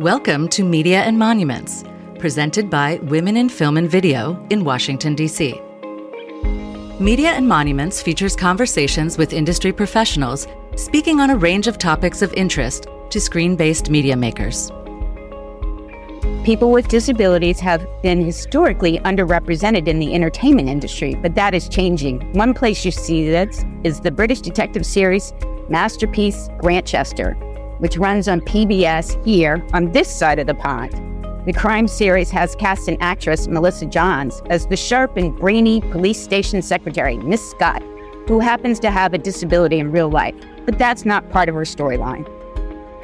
Welcome to Media and Monuments, presented by Women in Film and Video in Washington, D.C. Media and Monuments features conversations with industry professionals speaking on a range of topics of interest to screen based media makers. People with disabilities have been historically underrepresented in the entertainment industry, but that is changing. One place you see this is the British detective series Masterpiece Grantchester, which runs on PBS here on this side of the pond. The crime series has cast an actress, Melissa Johns, as the sharp and brainy police station secretary, Miss Scott, who happens to have a disability in real life, but that's not part of her storyline.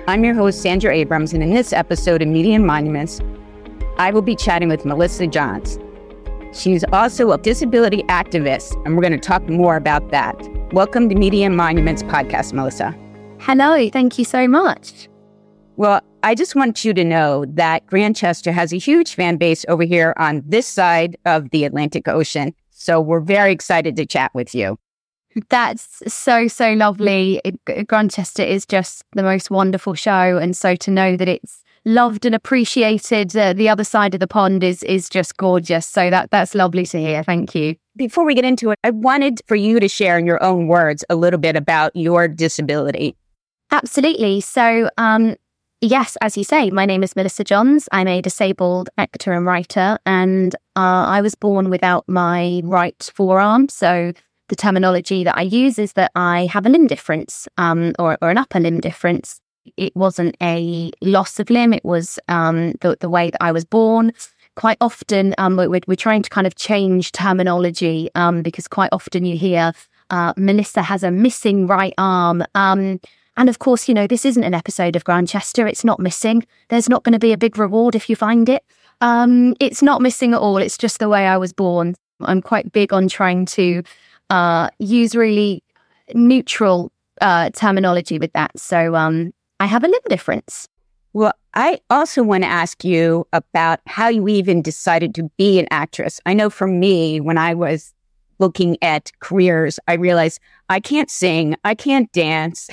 I'm your host, Sandra Abrams, and in this episode of Media and Monuments, I will be chatting with Melissa Johns. She's also a disability activist, and we're going to talk more about that. Welcome to Media and Monuments podcast, Melissa. Hello, thank you so much. Well, I just want you to know that Grantchester has a huge fan base over here on this side of the Atlantic Ocean. So we're very excited to chat with you. That's so, so lovely. Grantchester is just the most wonderful show. And so to know that it's loved and appreciated uh, the other side of the pond is is just gorgeous. So that that's lovely to hear. Thank you. Before we get into it, I wanted for you to share in your own words a little bit about your disability. Absolutely. So, um, yes, as you say, my name is Melissa Johns. I'm a disabled actor and writer, and uh, I was born without my right forearm. So, the terminology that I use is that I have a limb difference um, or, or, an upper limb difference. It wasn't a loss of limb, it was um, the, the, way that I was born. Quite often, um, we're, we're, trying to kind of change terminology um, because quite often you hear uh, Melissa has a missing right arm. Um, and of course, you know, this isn't an episode of Grantchester. It's not missing. There's not going to be a big reward if you find it. Um, it's not missing at all. It's just the way I was born. I'm quite big on trying to uh, use really neutral uh, terminology with that. So um, I have a little difference. Well, I also want to ask you about how you even decided to be an actress. I know for me, when I was looking at careers, I realized I can't sing, I can't dance.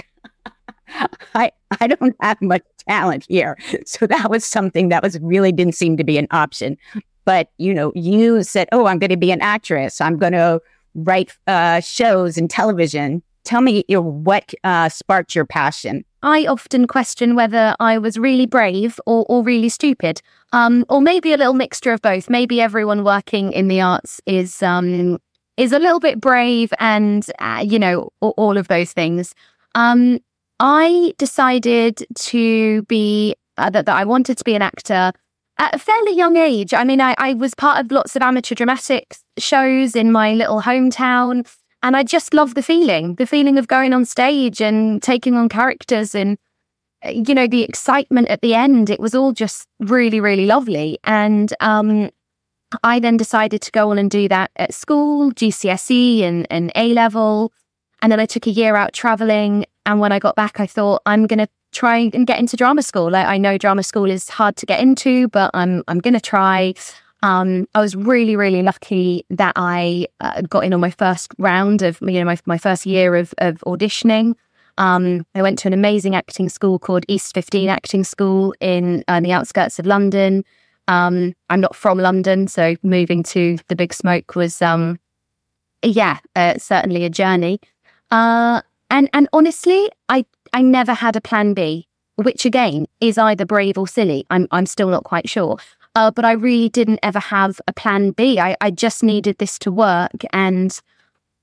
I I don't have much talent here. So that was something that was really didn't seem to be an option. But you know, you said, "Oh, I'm going to be an actress. I'm going to write uh, shows and television." Tell me, you know, what uh, sparked your passion? I often question whether I was really brave or, or really stupid, um, or maybe a little mixture of both. Maybe everyone working in the arts is um, is a little bit brave, and uh, you know, all, of those things. Um, I decided to be uh, that, that I wanted to be an actor at a fairly young age. I mean, I, I was part of lots of amateur dramatics shows in my little hometown. And I just love the feeling, the feeling of going on stage and taking on characters and, uh, you know, the excitement at the end. It was all just really, really lovely. And um, I then decided to go on and do that at school, GCSE and, and A level. And then I took a year out traveling. And when I got back, I thought I'm going to try and get into drama school. Like, I know drama school is hard to get into, but I'm I'm going to try. Um, I was really, really lucky that I uh, got in on my first round of, you know, my, my first year of, of auditioning. Um, I went to an amazing acting school called East 15 Acting School in uh, the outskirts of London. Um, I'm not from London, so moving to the Big Smoke was, um, yeah, uh, certainly a journey. Uh, and and honestly, I I never had a plan B, which again is either brave or silly. I'm I'm still not quite sure. Uh, but I really didn't ever have a plan B. I, I just needed this to work, and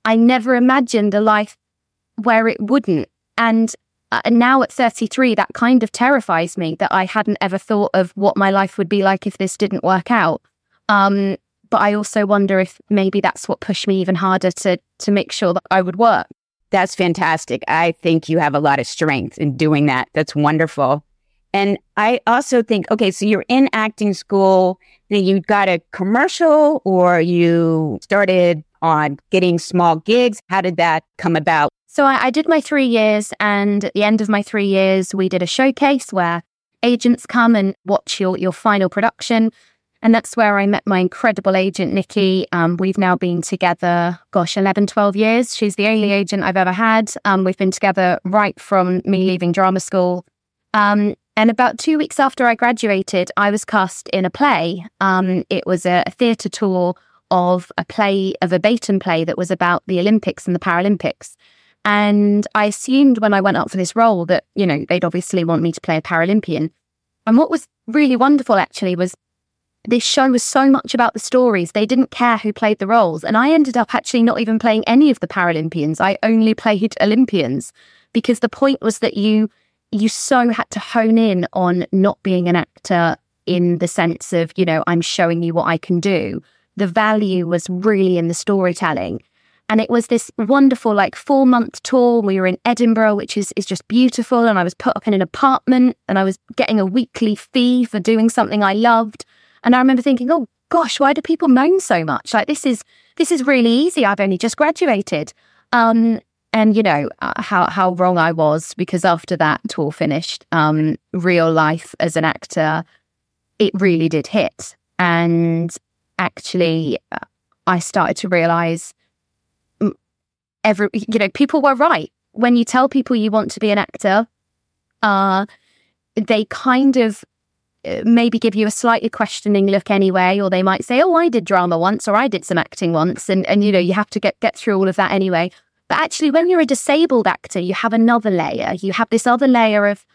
I never imagined a life where it wouldn't. And uh, now at 33, that kind of terrifies me that I hadn't ever thought of what my life would be like if this didn't work out. Um, but I also wonder if maybe that's what pushed me even harder to to make sure that I would work. That's fantastic. I think you have a lot of strength in doing that. That's wonderful. And I also think, okay, so you're in acting school, then you got a commercial or you started on getting small gigs. How did that come about? So I, I did my three years, and at the end of my three years, we did a showcase where agents come and watch your, your final production. And that's where I met my incredible agent, Nikki. Um, we've now been together, gosh, 11, 12 years. She's the only agent I've ever had. Um, we've been together right from me leaving drama school. Um, and about two weeks after I graduated, I was cast in a play. Um, it was a, theatre tour of a play, a verbatim play that was about the Olympics and the Paralympics. And I assumed when I went up for this role that, you know, they'd obviously want me to play a Paralympian. And what was really wonderful actually was this show was so much about the stories. They didn't care who played the roles. And I ended up actually not even playing any of the Paralympians. I only played Olympians because the point was that you you so had to hone in on not being an actor in the sense of, you know, I'm showing you what I can do. The value was really in the storytelling. And it was this wonderful, like four month tour. We were in Edinburgh, which is, is just beautiful. And I was put up in an apartment and I was getting a weekly fee for doing something I loved. And I remember thinking, oh gosh, why do people moan so much? Like this is, this is really easy. I've only just graduated. Um, and you know uh, how how wrong I was because after that tour finished, um, real life as an actor, it really did hit. And actually, uh, I started to realize every you know people were right when you tell people you want to be an actor uh they kind of maybe give you a slightly questioning look anyway or they might say oh i did drama once or i did some acting once and and you know you have to get get through all of that anyway. But actually when you're a disabled actor you have another layer. You have this other layer of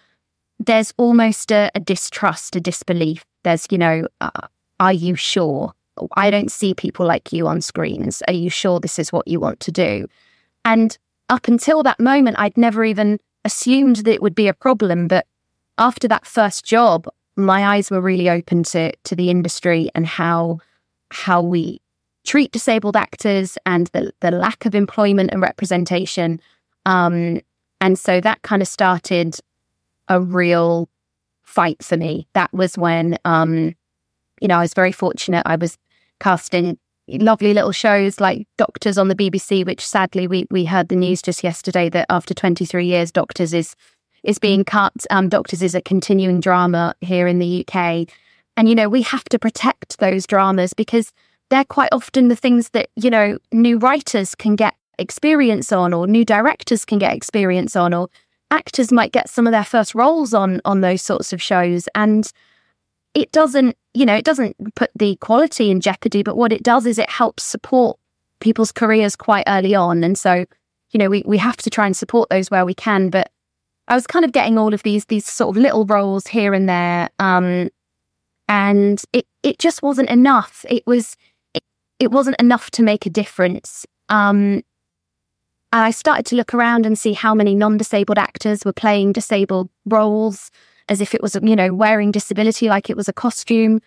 there's almost a, a distrust a disbelief. There's you know uh, are you sure? I don't see people like you on screens. Are you sure this is what you want to do? And up until that moment, I'd never even assumed that it would be a problem. But after that first job, my eyes were really open to to the industry and how how we treat disabled actors and the the lack of employment and representation. Um, and so that kind of started a real fight for me. That was when, um, you know, I was very fortunate. I was cast in lovely little shows like Doctors on the BBC, which sadly we we heard the news just yesterday that after 23 years, Doctors is is being cut. Um, Doctors is a continuing drama here in the UK, and you know we have to protect those dramas because they're quite often the things that you know new writers can get experience on, or new directors can get experience on, or actors might get some of their first roles on on those sorts of shows, and it doesn't you know, it doesn't put the quality in jeopardy, but what it does is it helps support people's careers quite early on. And so, you know, we, we have to try and support those where we can. But I was kind of getting all of these these sort of little roles here and there. Um, and it, it just wasn't enough. It was it, it wasn't enough to make a difference. Um, and I started to look around and see how many non-disabled actors were playing disabled roles as if it was, you know, wearing disability like it was a costume.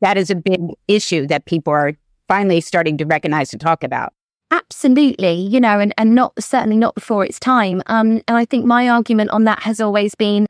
That is a big issue that people are finally starting to recognize and talk about. Absolutely, you know, and, and not certainly not before its time. Um, and I think my argument on that has always been,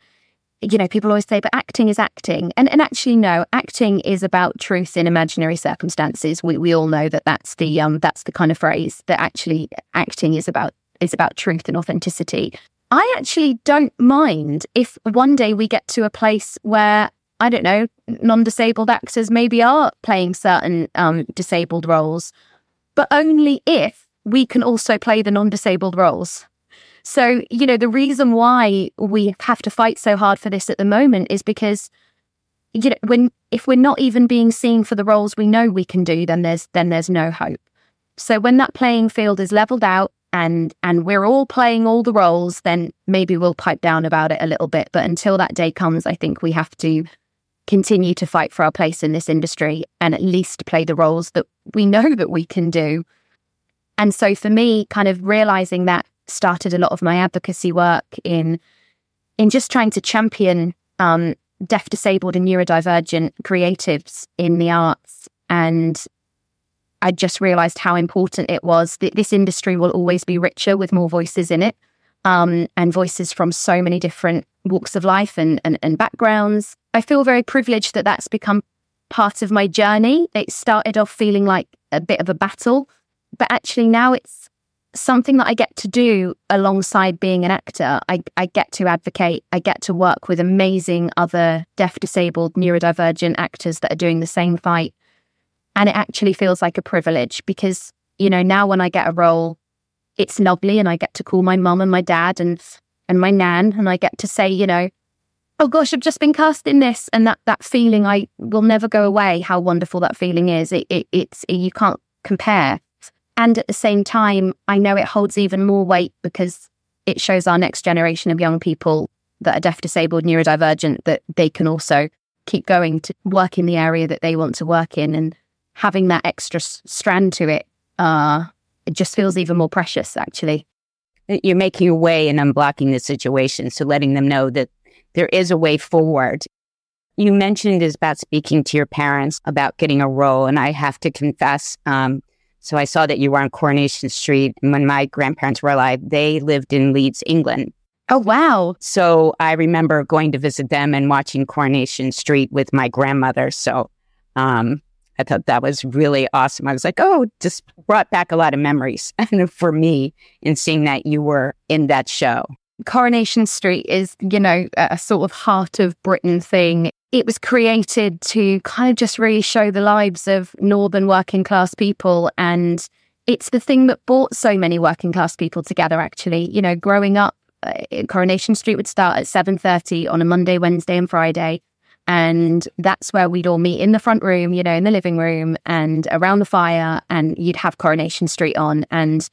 you know, people always say, but acting is acting. And, and actually, no, acting is about truth in imaginary circumstances. We, we all know that that's the, um, that's the kind of phrase that actually acting is about, is about truth and authenticity. I actually don't mind if one day we get to a place where I don't know, non-disabled actors maybe are playing certain um, disabled roles, but only if we can also play the non-disabled roles. So, you know, the reason why we have to fight so hard for this at the moment is because, you know, when if we're not even being seen for the roles we know we can do, then there's then there's no hope. So when that playing field is leveled out and and we're all playing all the roles, then maybe we'll pipe down about it a little bit. But until that day comes, I think we have to continue to fight for our place in this industry and at least play the roles that we know that we can do. And so for me, kind of realizing that started a lot of my advocacy work in in just trying to champion um, deaf, disabled, and neurodivergent creatives in the arts and I just realized how important it was that this industry will always be richer with more voices in it. Um, and voices from so many different walks of life and, and, and backgrounds. I feel very privileged that that's become part of my journey. It started off feeling like a bit of a battle, but actually now it's something that I get to do alongside being an actor. I, I get to advocate, I get to work with amazing other deaf, disabled, neurodivergent actors that are doing the same fight. And it actually feels like a privilege because, you know, now when I get a role, it's lovely and I get to call my mum and my dad and and my nan and I get to say, you know, oh gosh, I've just been cast in this, and that that feeling I will never go away. How wonderful that feeling is! It, it it's it, you can't compare. And at the same time, I know it holds even more weight because it shows our next generation of young people that are deaf, disabled, neurodivergent that they can also keep going to work in the area that they want to work in, and having that extra s- strand to it, uh, it just feels even more precious. Actually, you're making a way and unblocking the situation, so letting them know that there is a way forward. You mentioned is about speaking to your parents about getting a role, and I have to confess. Um, so I saw that you were on Coronation Street, and when my grandparents were alive, they lived in Leeds, England. Oh wow! So I remember going to visit them and watching Coronation Street with my grandmother. So um, I thought that was really awesome. I was like, oh, just brought back a lot of memories for me in seeing that you were in that show. Coronation Street is, you know, a sort of heart of Britain thing. It was created to kind of just really show the lives of northern working class people. And it's the thing that brought so many working class people together, actually. You know, growing up, uh, Coronation Street would start at 7.30 on a Monday, Wednesday and Friday. And that's where we'd all meet in the front room, you know, in the living room and around the fire. And you'd have Coronation Street on. And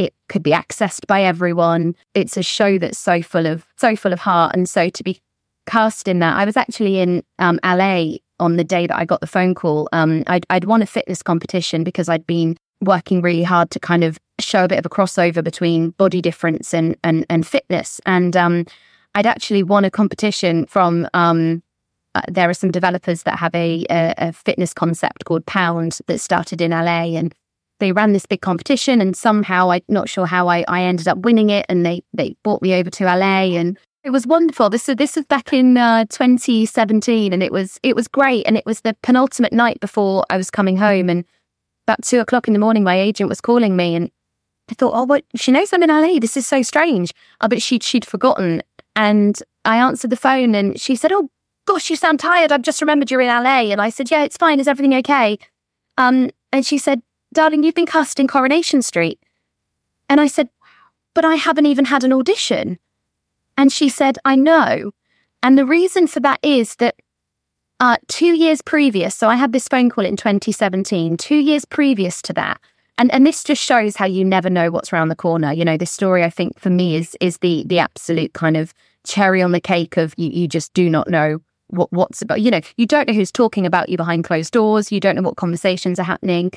it could be accessed by everyone. It's a show that's so full of so full of heart, and so to be cast in that, I was actually in um, LA on the day that I got the phone call. Um, I'd, I'd won a fitness competition because I'd been working really hard to kind of show a bit of a crossover between body difference and and, and fitness, and um, I'd actually won a competition from. Uh, there are some developers that have a, a, a fitness concept called Pound that started in LA, and they ran this big competition and somehow I'm not sure how I, I ended up winning it and they they brought me over to LA and it was wonderful. This this was back in uh, 2017 and it was it was great and it was the penultimate night before I was coming home and about two o'clock in the morning my agent was calling me and I thought oh what she knows I'm in LA this is so strange oh, but she'd she'd forgotten and I answered the phone and she said oh gosh you sound tired I've just remembered you're in LA and I said yeah it's fine is everything okay um and she said darling, you've been cast in Coronation Street. And I said, but I haven't even had an audition. And she said, I know. And the reason for that is that uh, two years previous, so I had this phone call in 2017, two years previous to that. And, and this just shows how you never know what's around the corner. You know, this story, I think, for me is is the the absolute kind of cherry on the cake of you, you just do not know what what's about. You know, you don't know who's talking about you behind closed doors. You don't know what conversations are happening.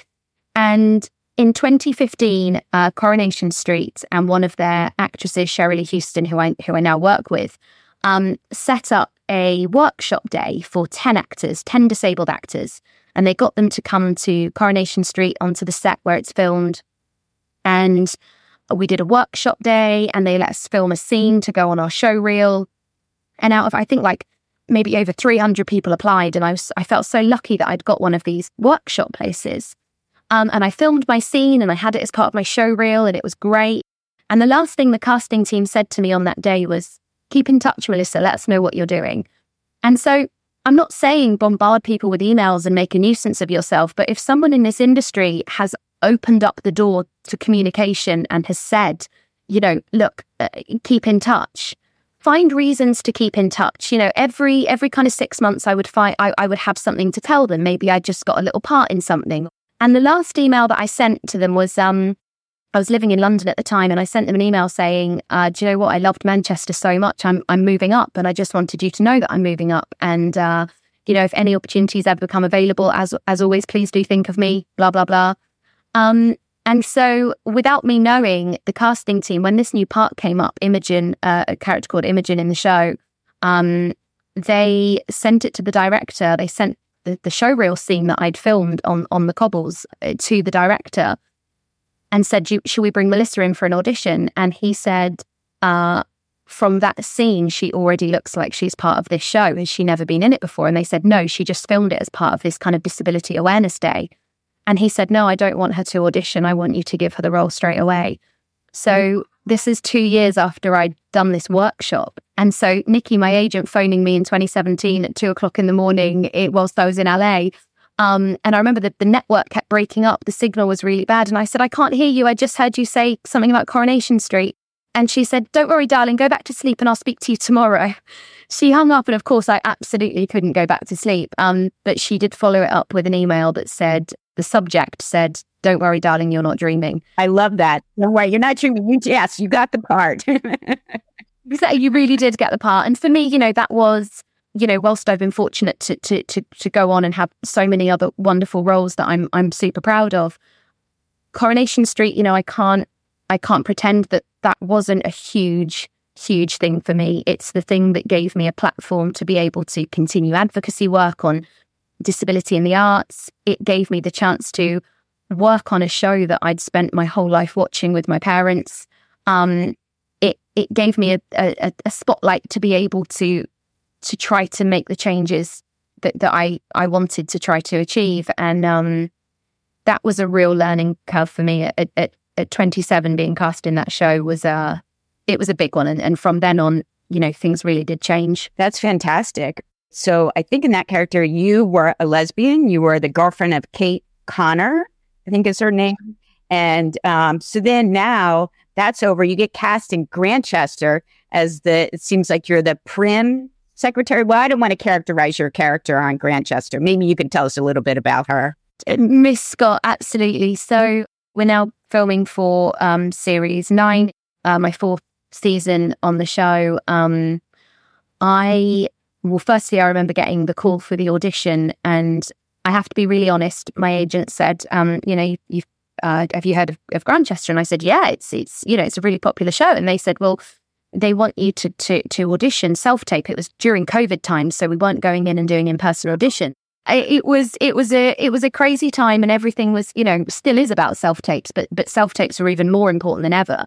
And in 2015, uh, Coronation Street and one of their actresses, Cherylee Houston, who I who I now work with, um, set up a workshop day for 10 actors, 10 disabled actors, and they got them to come to Coronation Street onto the set where it's filmed. And we did a workshop day, and they let us film a scene to go on our show reel. And out of I think like maybe over 300 people applied, and I was I felt so lucky that I'd got one of these workshop places. Um, and I filmed my scene and I had it as part of my show reel and it was great. And the last thing the casting team said to me on that day was, keep in touch, Melissa, let us know what you're doing. And so I'm not saying bombard people with emails and make a nuisance of yourself, but if someone in this industry has opened up the door to communication and has said, you know, look, uh, keep in touch, find reasons to keep in touch. You know, every every kind of six months, I would find I, I would have something to tell them. Maybe I just got a little part in something, and the last email that I sent to them was um, I was living in London at the time, and I sent them an email saying, uh, "Do you know what? I loved Manchester so much. I'm I'm moving up, and I just wanted you to know that I'm moving up. And uh, you know, if any opportunities ever become available, as as always, please do think of me. Blah blah blah." Um, and so, without me knowing, the casting team, when this new part came up, Imogen, uh, a character called Imogen in the show, um, they sent it to the director. They sent the, the show reel scene that I'd filmed on on the cobbles uh, to the director and said, "Should we bring Melissa in for an audition?" And he said, uh, "From that scene, she already looks like she's part of this show. Has she never been in it before?" And they said, "No, she just filmed it as part of this kind of disability awareness day." And he said, "No, I don't want her to audition. I want you to give her the role straight away." So this is two years after I'd done this workshop. And so Nikki, my agent, phoning me in 2017 at two o'clock in the morning it, whilst I was in LA. Um, and I remember that the network kept breaking up. The signal was really bad. And I said, I can't hear you. I just heard you say something about Coronation Street. And she said, Don't worry, darling, go back to sleep and I'll speak to you tomorrow. She hung up, and of course, I absolutely couldn't go back to sleep. Um, but she did follow it up with an email that said, The subject said, Don't worry, darling, you're not dreaming. I love that. Don't worry, you're not dreaming. You, yes, you got the part. you really did get the part. And for me, you know, that was you know, whilst I've been fortunate to, to to to go on and have so many other wonderful roles that I'm I'm super proud of, Coronation Street, you know, I can't I can't pretend that that wasn't a huge, huge thing for me. It's the thing that gave me a platform to be able to continue advocacy work on disability in the arts. It gave me the chance to work on a show that I'd spent my whole life watching with my parents. Um, it it gave me a, a, a spotlight to be able to to try to make the changes that, that I, I wanted to try to achieve. And um, that was a real learning curve for me at, at, at 27 being cast in that show was uh it was a big one and, and from then on you know things really did change that's fantastic so i think in that character you were a lesbian. You were the girlfriend of kate connor i think is her name. And um, so then now that's over. You get cast in grantchester as the it seems like you're the prim secretary. Well i don't want to characterize your character on grantchester. Maybe you can tell us a little bit about her. Miss scott absolutely. So we're now filming for um, series nine, uh, my fourth season on the show. Um, I, well, firstly, I remember getting the call for the audition, and I have to be really honest. My agent said, um, you know, you've, uh, have you heard of, of Grantchester? And I said, yeah, it's, it's, you know, it's a really popular show. And they said, well, they want you to, to, to audition self tape. It was during COVID times, so we weren't going in and doing in person audition it was it was a it was a crazy time and everything was you know still is about self tapes but but self tapes are even more important than ever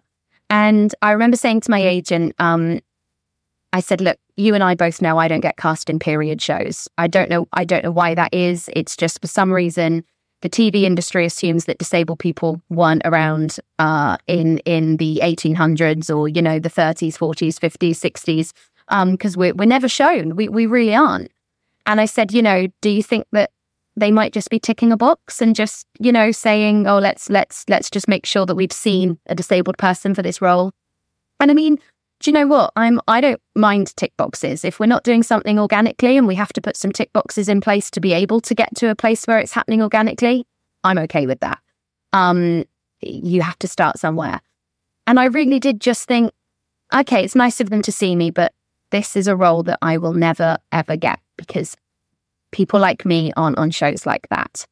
and i remember saying to my agent um i said look you and i both know i don't get cast in period shows. I don't know i don't know why that is. It's just for some reason the tv industry assumes that disabled people weren't around uh in in the 1800s or you know the 30s 40s 50s 60s um because we're, we're never shown. We, we really aren't. And I said, you know, do you think that they might just be ticking a box and just, you know, saying, oh, let's let's let's just make sure that we've seen a disabled person for this role. And I mean, do you know what? I'm I don't mind tick boxes. If we're not doing something organically and we have to put some tick boxes in place to be able to get to a place where it's happening organically, I'm okay with that. Um, you have to start somewhere. And I really did just think, okay, it's nice of them to see me, but this is a role that I will never ever get because people like me aren't on shows like that.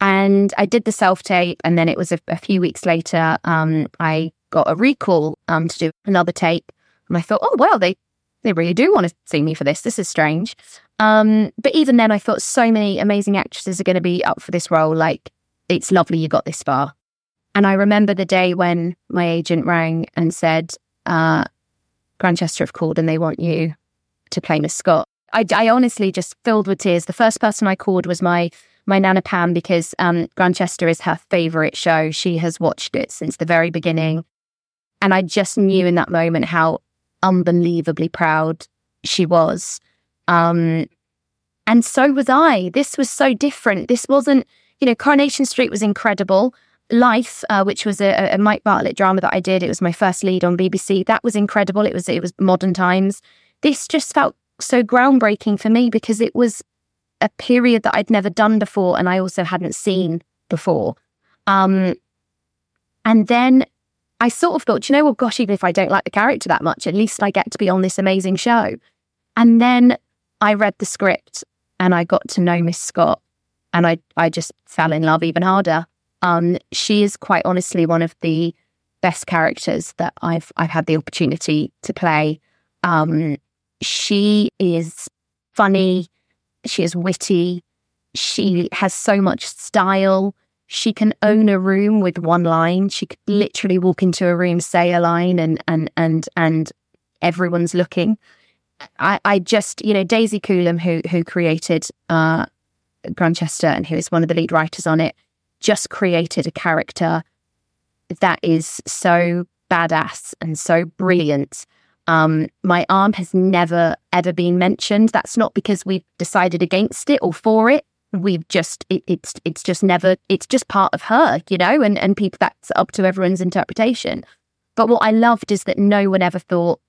And I did the self tape, and then it was a, a few weeks later, um, I got a recall um, to do another tape, and I thought, oh well, they they really do want to see me for this. This is strange. Um, but even then, I thought so many amazing actresses are going to be up for this role. Like, it's lovely you got this far. And I remember the day when my agent rang and said, uh, Grantchester have called and they want you to play Miss Scott. I, I honestly just filled with tears. The first person I called was my my nana Pam because um, Grantchester is her favorite show. She has watched it since the very beginning, and I just knew in that moment how unbelievably proud she was. Um, and so was I. This was so different. This wasn't, you know, Coronation Street was incredible. Life, uh, which was a, a Mike Bartlett drama that I did, it was my first lead on BBC. That was incredible. It was it was modern times. This just felt so groundbreaking for me because it was a period that I'd never done before and I also hadn't seen before. Um, and then I sort of thought, you know, well, gosh, even if I don't like the character that much, at least I get to be on this amazing show. And then I read the script and I got to know Miss Scott and I, I just fell in love even harder. Um, she is quite honestly one of the best characters that I've I've had the opportunity to play. Um, she is funny. She is witty. She has so much style. She can own a room with one line. She could literally walk into a room, say a line, and and and and everyone's looking. I, I just, you know, Daisy Coulam, who who created uh, Grantchester and who is one of the lead writers on it, just created a character that is so badass and so brilliant um, my arm has never ever been mentioned. That's not because we've decided against it or for it. We've just it, it's it's just never it's just part of her, you know, and and people that's up to everyone's interpretation. But what I loved is that no one ever thought,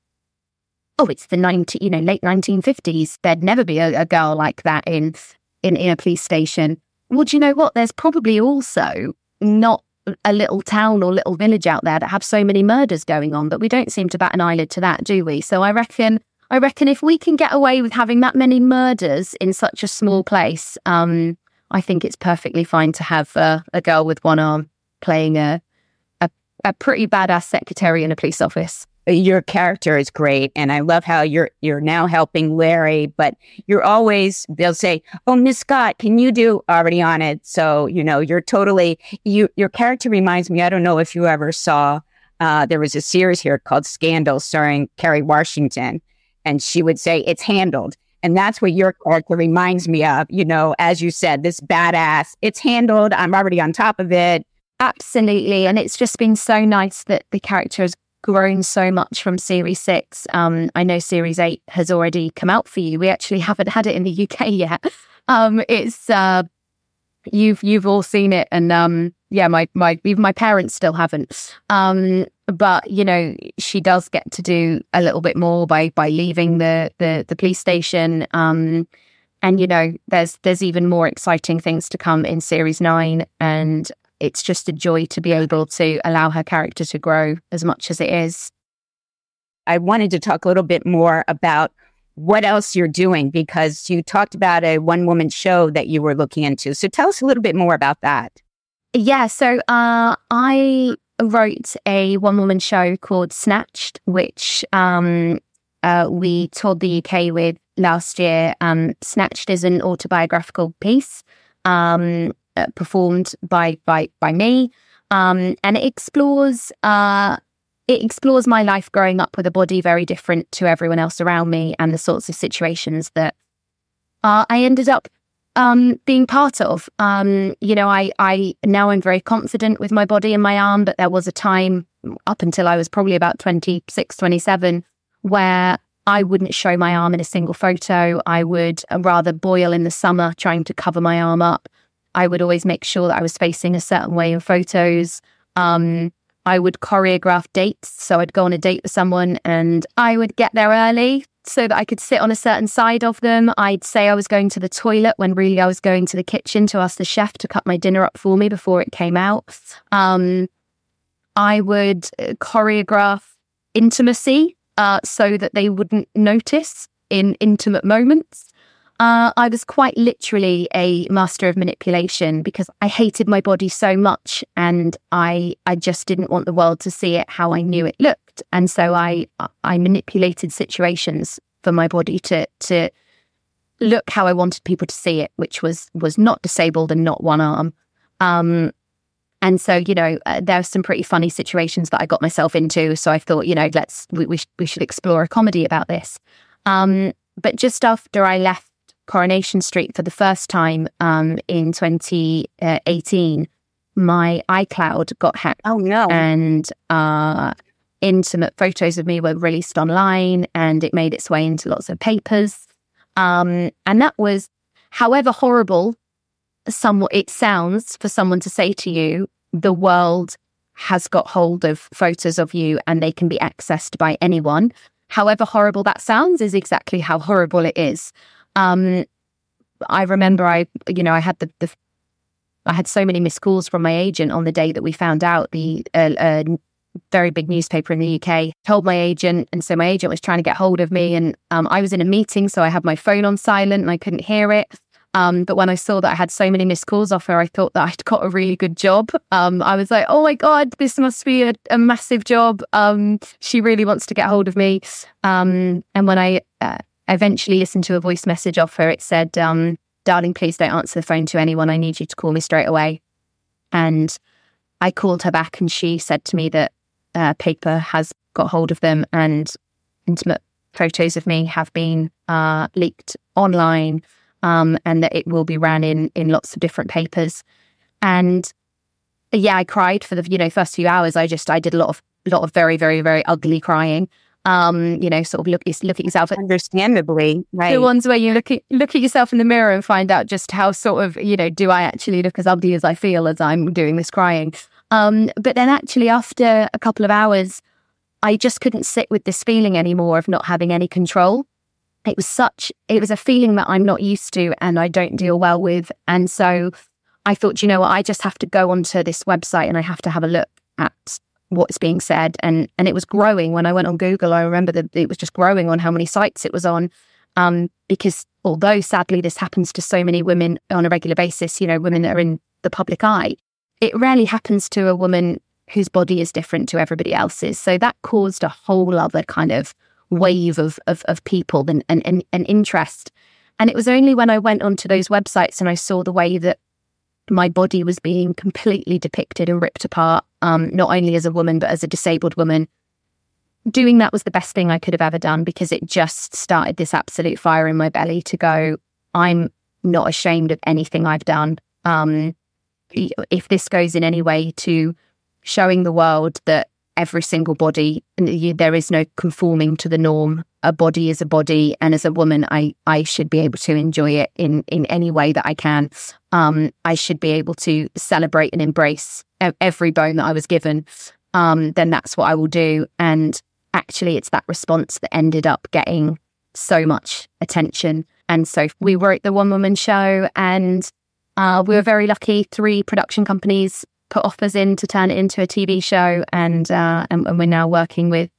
oh, it's the 90, you know, late 1950s. There'd never be a, a girl like that in, in, in a police station. Well, do you know what? There's probably also not a little town or little village out there that have so many murders going on, but we don't seem to bat an eyelid to that, do we? So I reckon, I reckon if we can get away with having that many murders in such a small place, um, I think it's perfectly fine to have uh, a girl with one arm playing a, a a pretty badass secretary in a police office. Your character is great and i love how you're you're now helping larry but you're always they'll say oh miss scott can you do already on it? So you know you're totally you your character reminds me i don't know if you ever saw uh, there was a series here called scandal starring kerry washington and she would say it's handled and that's what your character reminds me of you know as you said this badass it's handled i'm already on top of it Absolutely. And it's just been so nice that the character has grown so much from Series 6. Um, I know Series 8 has already come out for you. We actually haven't had it in the UK yet. Um, it's uh, you've you've all seen it and um, yeah, my my even my parents still haven't. Um, but you know, she does get to do a little bit more by by leaving the the, the police station. Um, and you know, there's there's even more exciting things to come in series nine, and it's just a joy to be able to allow her character to grow as much as it is. I wanted to talk a little bit more about what else you're doing because you talked about a one woman show that you were looking into. So tell us a little bit more about that. Yeah, so uh, I wrote a one woman show called Snatched, which um, uh, we toured the UK with last year. Um, Snatched is an autobiographical piece. Um, uh, performed by by by me, um, and it explores uh, it explores my life growing up with a body very different to everyone else around me, and the sorts of situations that uh, I ended up um, being part of. Um, you know, I I now I'm very confident with my body and my arm, but there was a time up until I was probably about 26, 27, where I wouldn't show my arm in a single photo. I would rather boil in the summer trying to cover my arm up. I would always make sure that I was facing a certain way in photos. Um, I would choreograph dates. So I'd go on a date with someone and I would get there early so that I could sit on a certain side of them. I'd say I was going to the toilet when really I was going to the kitchen to ask the chef to cut my dinner up for me before it came out. Um, I would uh, choreograph intimacy uh, so that they wouldn't notice in intimate moments. Uh, I was quite literally a master of manipulation because I hated my body so much, and I I just didn't want the world to see it how I knew it looked, and so I I manipulated situations for my body to to look how I wanted people to see it, which was was not disabled and not one arm. Um, and so, you know, uh, there are some pretty funny situations that I got myself into. So I thought, you know, let's we we, sh- we should explore a comedy about this. Um, but just after I left Coronation Street for the first time um, in 2018, my iCloud got hacked. Oh, no. And uh, intimate photos of me were released online and it made its way into lots of papers. Um, and that was, however horrible some, it sounds for someone to say to you, the world has got hold of photos of you and they can be accessed by anyone. However horrible that sounds is exactly how horrible it is. Um, I remember I, you know, I had the, the, I had so many missed calls from my agent on the day that we found out the uh, uh, very big newspaper in the UK told my agent, and so my agent was trying to get hold of me, and um, I was in a meeting, so I had my phone on silent and I couldn't hear it. Um, but when I saw that I had so many missed calls off her, I thought that I'd got a really good job. Um, I was like, oh my God, this must be a, a massive job. Um, she really wants to get hold of me. Um, and when I uh, eventually listened to a voice message off her. It said, um, Darling, please don't answer the phone to anyone. I need you to call me straight away. And I called her back and she said to me that uh, paper has got hold of them and intimate photos of me have been uh, leaked online um, and that it will be ran in in lots of different papers. And yeah, I cried for the you know first few hours. I just I did a lot of lot of very very very ugly crying um, you know, sort of look look at yourself. Understandably, right? The ones where you look at look at yourself in the mirror and find out just how sort of you know, do I actually look as ugly as I feel as I'm doing this crying? Um, but then actually, after a couple of hours, I just couldn't sit with this feeling anymore of not having any control. It was such, it was a feeling that I'm not used to and I don't deal well with. And so I thought, you know what, I just have to go onto this website and I have to have a look at what's being said. And and it was growing when I went on Google. I remember that it was just growing on how many sites it was on. Um, because although sadly this happens to so many women on a regular basis, you know, women that are in the public eye, it rarely happens to a woman whose body is different to everybody else's. So that caused a whole other kind of wave of of, of people and, and, and, interest. And it was only when I went onto those websites and I saw the way that my body was being completely depicted and ripped apart, um, not only as a woman, but as a disabled woman. Doing that was the best thing I could have ever done because it just started this absolute fire in my belly to go, I'm not ashamed of anything I've done. Um, if this goes in any way to showing the world that every single body. There is no conforming to the norm. A body is a body, and as a woman, I I should be able to enjoy it in in any way that I can. Um, I should be able to celebrate and embrace every bone that I was given. Um, then that's what I will do. And actually, it's that response that ended up getting so much attention. And so we wrote the one woman show, and uh, we were very lucky. Three production companies put offers in to turn it into a TV show, and, uh, and, and we're now working with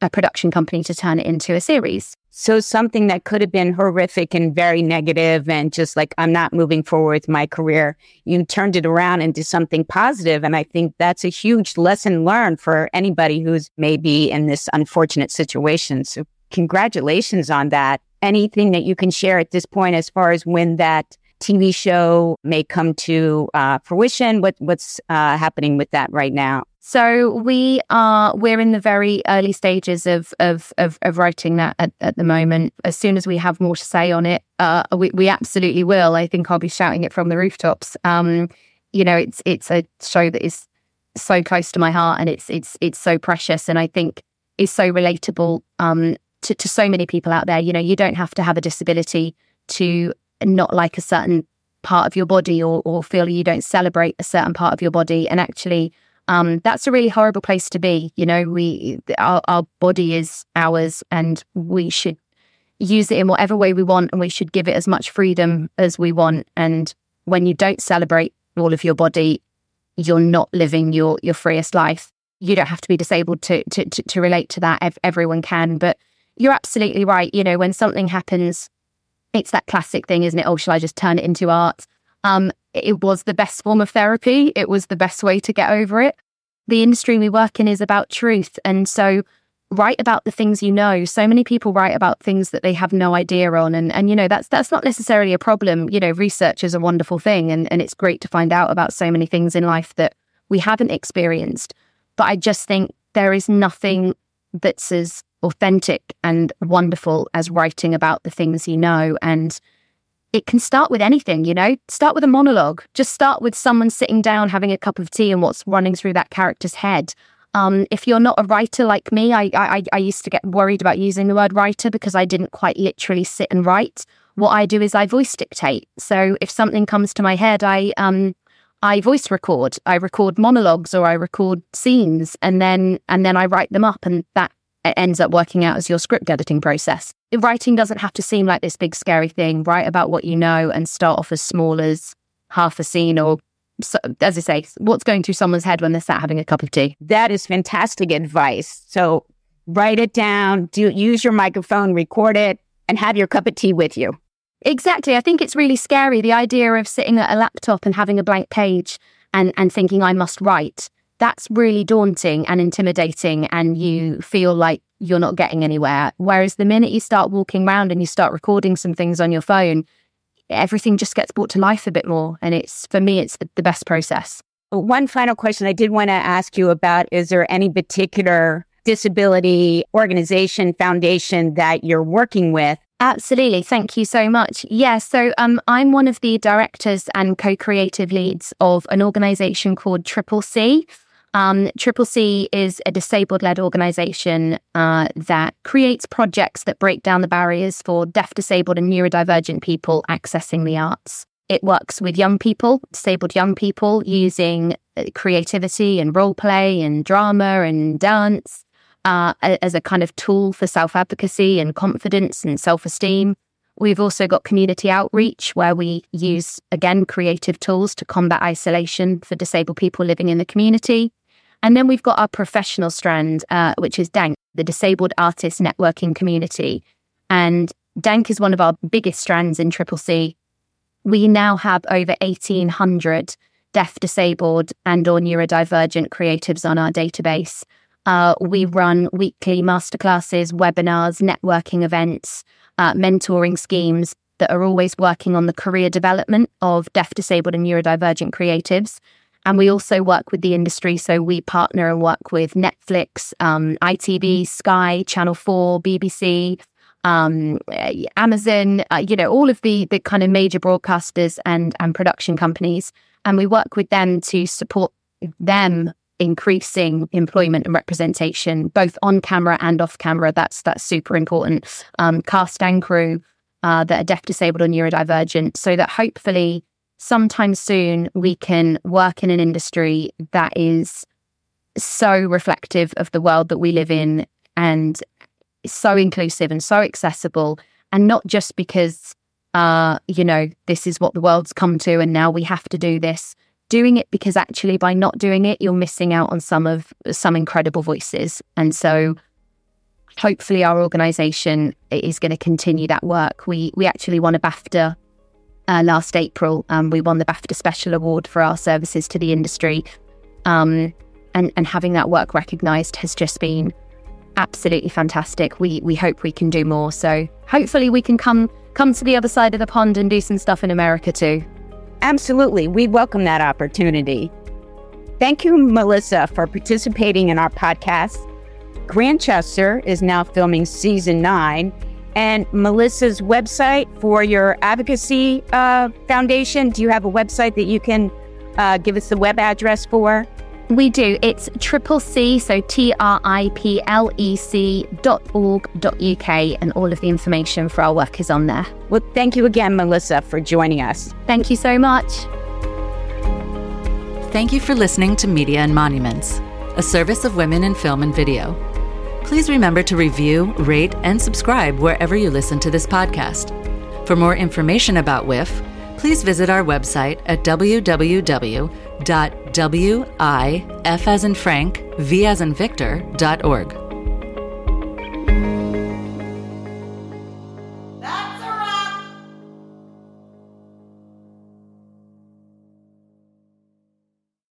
a production company to turn it into a series. So something that could have been horrific and very negative and just like I'm not moving forward with my career, you turned it around into something positive and I think that's a huge lesson learned for anybody who's maybe in this unfortunate situation. So congratulations on that. Anything that you can share at this point as far as when that TV show may come to uh, fruition? What, what's uh, happening with that right now? So we are we're in the very early stages of of of, of writing that at, at, the moment. As soon as we have more to say on it, uh, we we absolutely will. I think I'll be shouting it from the rooftops. Um, you know, it's it's a show that is so close to my heart, and it's it's it's so precious, and I think is so relatable um, to to so many people out there. You know, you don't have to have a disability to not like a certain part of your body or, or feel you don't celebrate a certain part of your body. And actually, um, that's a really horrible place to be. You know, we our, our body is ours, and we should use it in whatever way we want, and we should give it as much freedom as we want. And when you don't celebrate all of your body, you're not living your your freest life. You don't have to be disabled to to to, to relate to that. Everyone can, but you're absolutely right. You know, when something happens it's that classic thing, isn't it? Oh, shall I just turn it into art? Um, it was the best form of therapy. It was the best way to get over it. The industry we work in is about truth. And so write about the things you know. So many people write about things that they have no idea on. And and you know, that's that's not necessarily a problem. You know, research is a wonderful thing and, and it's great to find out about so many things in life that we haven't experienced. But I just think there is nothing that's as authentic and wonderful as writing about the things you know. And it can start with anything, you know, start with a monologue. Just start with someone sitting down having a cup of tea and what's running through that character's head. Um, if you're not a writer like me, I, I I used to get worried about using the word writer because I didn't quite literally sit and write. What I do is I voice dictate. So if something comes to my head, I um I voice record. I record monologues or I record scenes, and then and then I write them up, and that it ends up working out as your script editing process. Writing doesn't have to seem like this big scary thing. Write about what you know and start off as small as half a scene or so, as I say, what's going through someone's head when they're sat having a cup of tea. That is fantastic advice. So write it down, do use your microphone, record it, and have your cup of tea with you. Exactly. I think it's really scary the idea of sitting at a laptop and having a blank page and, and thinking I must write that's really daunting and intimidating and you feel like you're not getting anywhere. Whereas the minute you start walking around and you start recording some things on your phone, everything just gets brought to life a bit more. And it's, for me, it's the, the best process. One final question I did want to ask you about is there any particular disability organization, foundation that you're working with Absolutely. Thank you so much. Yeah. So um, I'm one of the directors and co creative leads of an organization called Triple C. Um, Triple C is a disabled led organization uh, that creates projects that break down the barriers for deaf, disabled, and neurodivergent people accessing the arts. It works with young people, disabled young people, using uh, creativity and role play and drama and dance uh, as a kind of tool for self advocacy and confidence and self esteem. We've also got community outreach where we use, again, creative tools to combat isolation for disabled people living in the community. And then we've got our professional strand, uh, which is DANC, the Disabled Artist Networking Community. And DANC is one of our biggest strands in Triple C. We now have over 1,800 deaf, disabled, and or neurodivergent creatives on our database. Uh, we run weekly masterclasses, webinars, networking events, uh, mentoring schemes that are always working on the career development of deaf, disabled, and neurodivergent creatives. And we also work with the industry. So we partner and work with Netflix, um, ITV, Sky, Channel 4, BBC, um, Amazon, uh, you know, all of the, the kind of major broadcasters and, and production companies. And we work with them to support them increasing employment and representation, both on camera and off camera. That's that's super important. Um, cast and crew uh, that are deaf, disabled, or neurodivergent, so that hopefully sometime soon we can work in an industry that is so reflective of the world that we live in and so inclusive and so accessible, and not just because uh, you know this is what the world's come to, and now we have to do this. Doing it because actually by not doing it you're missing out on some of some incredible voices. And so hopefully our organization is going to continue that work. We we actually won a bafta uh, last april um, we won the bafta special award for our services to the industry um, and and having that work recognized has just been absolutely fantastic we we hope we can do more so hopefully we can come come to the other side of the pond and do some stuff in america too Absolutely. We welcome that opportunity. Thank you, Melissa, for participating in our podcast. Grantchester is now filming season nine. And Melissa's website for your advocacy uh, foundation, do you have a website that you can uh, give us the web address for? We do. It's triple C, so T R I P L E C dot org dot UK, and all of the information for our work is on there. Well, thank you again, Melissa, for joining us. Thank you so much. Thank you for listening to Media and Monuments, a service of women in film and video. Please remember to review, rate, and subscribe wherever you listen to this podcast. For more information about WIF, please visit our website at www.wif as in Frank, v as in Victor.org.